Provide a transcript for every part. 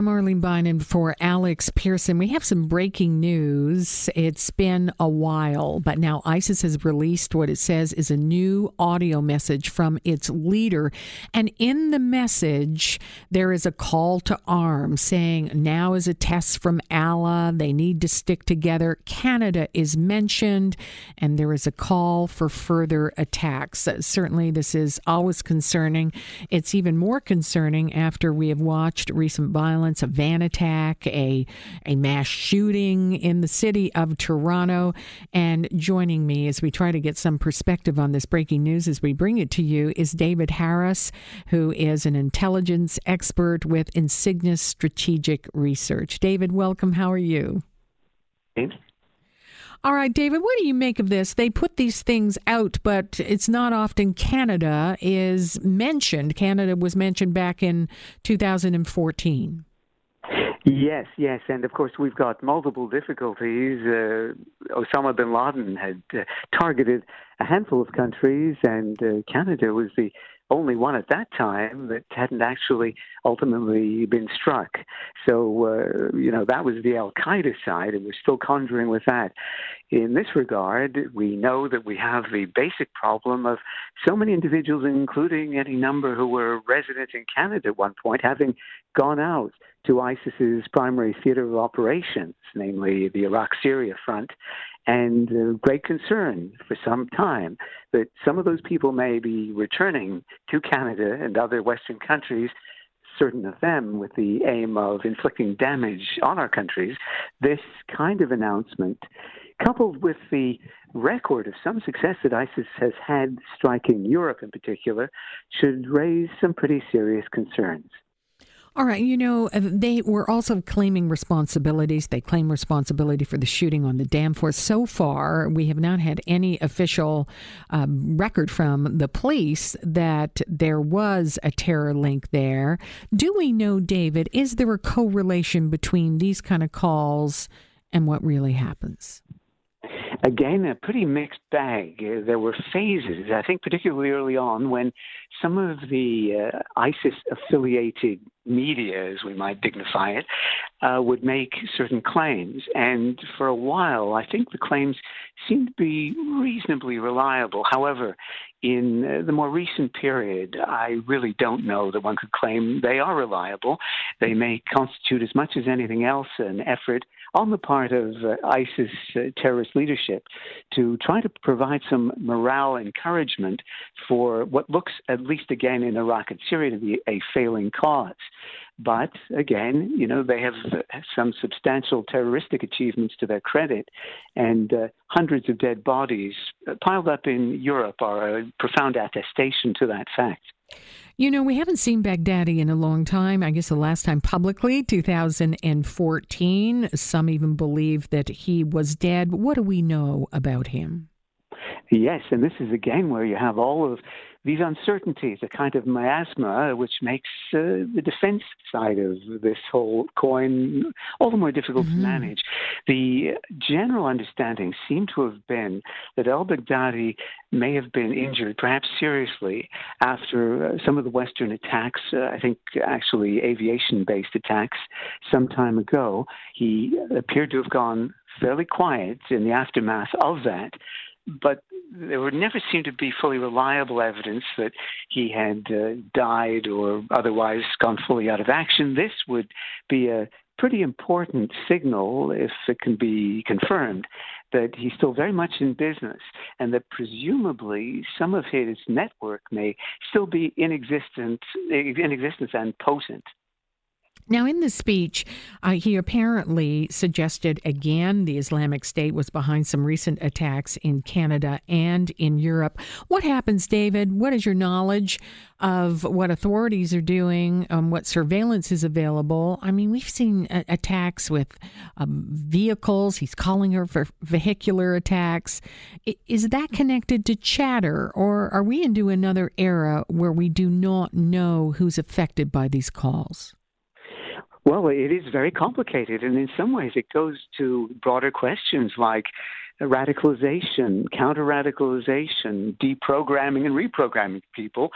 I'm Arlene for Alex Pierson. We have some breaking news. It's been a while, but now ISIS has released what it says is a new audio message from its leader. And in the message, there is a call to arms saying now is a test from Allah. They need to stick together. Canada is mentioned, and there is a call for further attacks. Certainly, this is always concerning. It's even more concerning after we have watched recent violence violence, a van attack, a, a mass shooting in the city of Toronto. And joining me as we try to get some perspective on this breaking news as we bring it to you is David Harris, who is an intelligence expert with Insignis Strategic Research. David, welcome. How are you? Thanks. All right, David, what do you make of this? They put these things out, but it's not often Canada is mentioned. Canada was mentioned back in 2014. Yes, yes, and of course we've got multiple difficulties. Uh, Osama bin Laden had uh, targeted a handful of countries, and uh, Canada was the only one at that time that hadn't actually ultimately been struck. So, uh, you know, that was the Al Qaeda side, and we're still conjuring with that. In this regard, we know that we have the basic problem of so many individuals, including any number who were resident in Canada at one point, having gone out to ISIS's primary theater of operations, namely the Iraq Syria front, and uh, great concern for some time that some of those people may be returning to Canada and other Western countries, certain of them with the aim of inflicting damage on our countries. This kind of announcement, coupled with the record of some success that ISIS has had striking Europe in particular, should raise some pretty serious concerns. All right. You know, uh, they were also claiming responsibilities. They claim responsibility for the shooting on the Danforth. So far, we have not had any official um, record from the police that there was a terror link there. Do we know, David, is there a correlation between these kind of calls and what really happens? again, a pretty mixed bag. Uh, there were phases, I think, particularly early on, when some of the uh, ISIS affiliated media, as we might dignify it, uh, would make certain claims. And for a while, I think the claims seemed to be reasonably reliable. However, in uh, the more recent period, I really don't know that one could claim they are reliable. They may constitute, as much as anything else, an effort on the part of uh, ISIS uh, terrorist leadership to try to provide some morale encouragement for what looks, at least again in Iraq and Syria, to be a failing cause. But again, you know, they have some substantial terroristic achievements to their credit, and uh, hundreds of dead bodies piled up in Europe are a profound attestation to that fact. You know, we haven't seen Baghdadi in a long time. I guess the last time publicly, 2014. Some even believe that he was dead. What do we know about him? Yes, and this is again where you have all of these uncertainties, a kind of miasma which makes uh, the defense side of this whole coin all the more difficult mm-hmm. to manage. The general understanding seemed to have been that al Baghdadi may have been injured, perhaps seriously, after uh, some of the Western attacks, uh, I think actually aviation based attacks, some time ago. He appeared to have gone fairly quiet in the aftermath of that but there would never seem to be fully reliable evidence that he had uh, died or otherwise gone fully out of action. This would be a pretty important signal, if it can be confirmed, that he's still very much in business and that presumably some of his network may still be in existence, in existence and potent. Now, in this speech, uh, he apparently suggested again the Islamic State was behind some recent attacks in Canada and in Europe. What happens, David? What is your knowledge of what authorities are doing, um, what surveillance is available? I mean, we've seen uh, attacks with um, vehicles. He's calling her for vehicular attacks. Is that connected to chatter, or are we into another era where we do not know who's affected by these calls? Well, it is very complicated, and in some ways, it goes to broader questions like radicalization, counter radicalization, deprogramming and reprogramming people.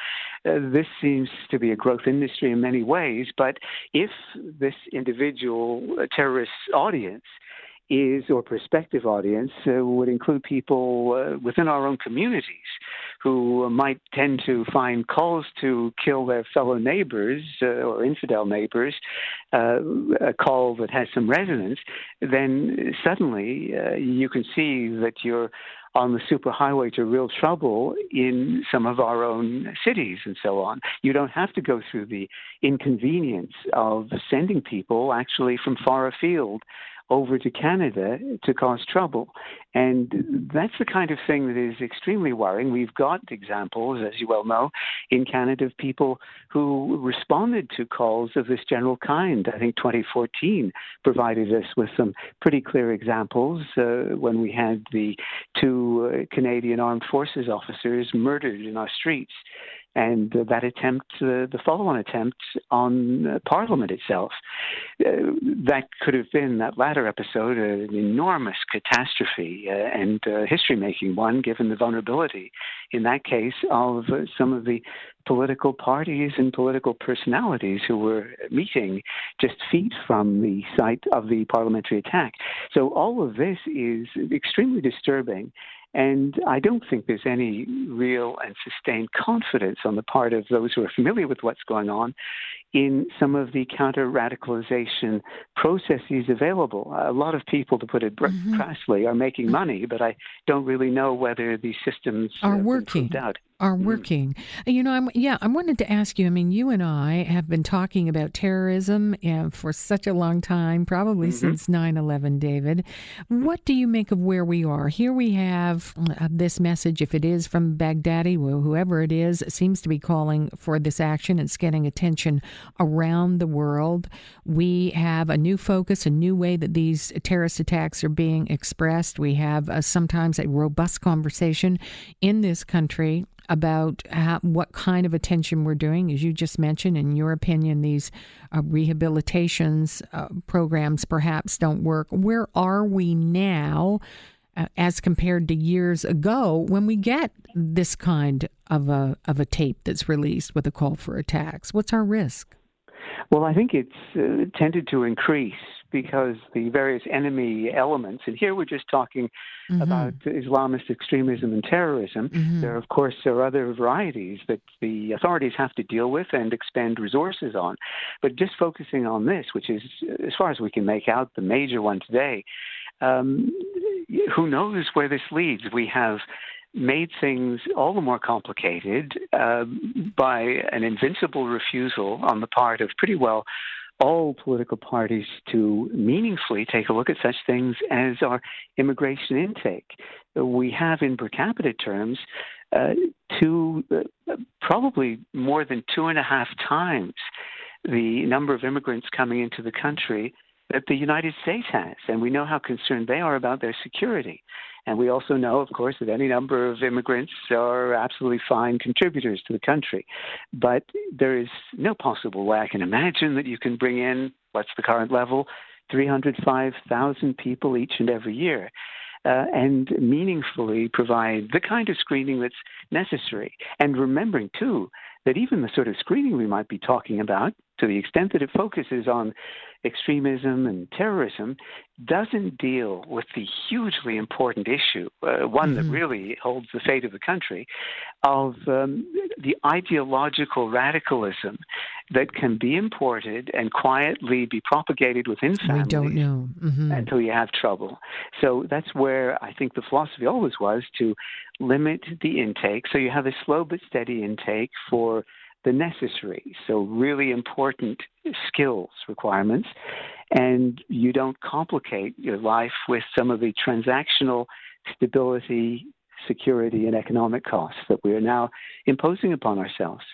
Uh, this seems to be a growth industry in many ways, but if this individual uh, terrorist audience is, or prospective audience, uh, would include people uh, within our own communities who might tend to find calls to kill their fellow neighbors uh, or infidel neighbors, uh, a call that has some resonance, then suddenly uh, you can see that you're on the superhighway to real trouble in some of our own cities and so on. You don't have to go through the inconvenience of sending people actually from far afield over to Canada to cause trouble. And that's the kind of thing that is extremely worrying. We've got examples, as you well know, in Canada of people who responded to calls of this general kind. I think 2014 provided us with some pretty clear examples uh, when we had the two uh, Canadian Armed Forces officers murdered in our streets and that attempt, uh, the follow-on attempt on uh, Parliament itself, uh, that could have been that latter episode an enormous catastrophe and history-making one, given the vulnerability in that case of some of the political parties and political personalities who were meeting just feet from the site of the parliamentary attack. So all of this is extremely disturbing and I don't think there's any real and sustained confidence on the part of those who are familiar with what's going on in some of the counter radicalization processes available. A lot of people, to put it mm-hmm. crassly, are making money, but I don't really know whether these systems are working. Out are mm. working. You know, I'm yeah, I wanted to ask you. I mean, you and I have been talking about terrorism uh, for such a long time, probably mm-hmm. since 9/11. David, what do you make of where we are? Here we have uh, this message. If it is from Baghdadi, whoever it is, seems to be calling for this action. It's getting attention around the world. We have a new focus, a new way that these terrorist attacks are being expressed. We have uh, sometimes a robust conversation in this country about how, what kind of attention we're doing. As you just mentioned, in your opinion, these uh, rehabilitations uh, programs perhaps don't work. Where are we now? Uh, as compared to years ago, when we get this kind of a of a tape that's released with a call for attacks, what's our risk? Well, I think it's uh, tended to increase because the various enemy elements, and here we're just talking mm-hmm. about Islamist extremism and terrorism. Mm-hmm. There, of course, there are other varieties that the authorities have to deal with and expend resources on. But just focusing on this, which is, as far as we can make out, the major one today, um, who knows where this leads? We have made things all the more complicated uh, by an invincible refusal on the part of pretty well all political parties to meaningfully take a look at such things as our immigration intake. We have, in per capita terms, uh, two, uh, probably more than two and a half times the number of immigrants coming into the country that the United States has. And we know how concerned they are about their security. And we also know, of course, that any number of immigrants are absolutely fine contributors to the country. But there is no possible way I can imagine that you can bring in, what's the current level, 305,000 people each and every year. Uh, and meaningfully provide the kind of screening that's necessary. And remembering, too, that even the sort of screening we might be talking about, to the extent that it focuses on extremism and terrorism, doesn't deal with the hugely important issue, uh, one mm-hmm. that really holds the fate of the country, of um, the ideological radicalism that can be imported and quietly be propagated within families. We don't know mm-hmm. until you have trouble. So that's where I think the philosophy always was to limit the intake. So you have a slow but steady intake for the necessary, so really important skills requirements, and you don't complicate your life with some of the transactional stability, security, and economic costs that we are now imposing upon ourselves.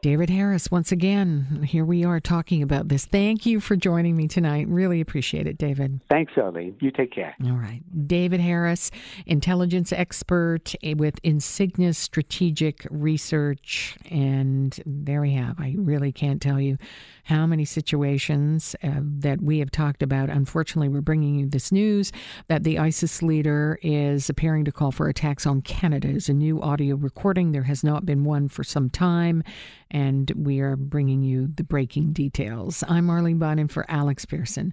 David Harris, once again, here we are talking about this. Thank you for joining me tonight. Really appreciate it, David. Thanks, Arlene. You take care. All right. David Harris, intelligence expert with Insignis Strategic Research. And there we have. I really can't tell you how many situations uh, that we have talked about. Unfortunately, we're bringing you this news that the ISIS leader is appearing to call for attacks on Canada. Is a new audio recording. There has not been one for some time, and we are bringing you the breaking details. I'm Arlene Bynon for Alex Pierson.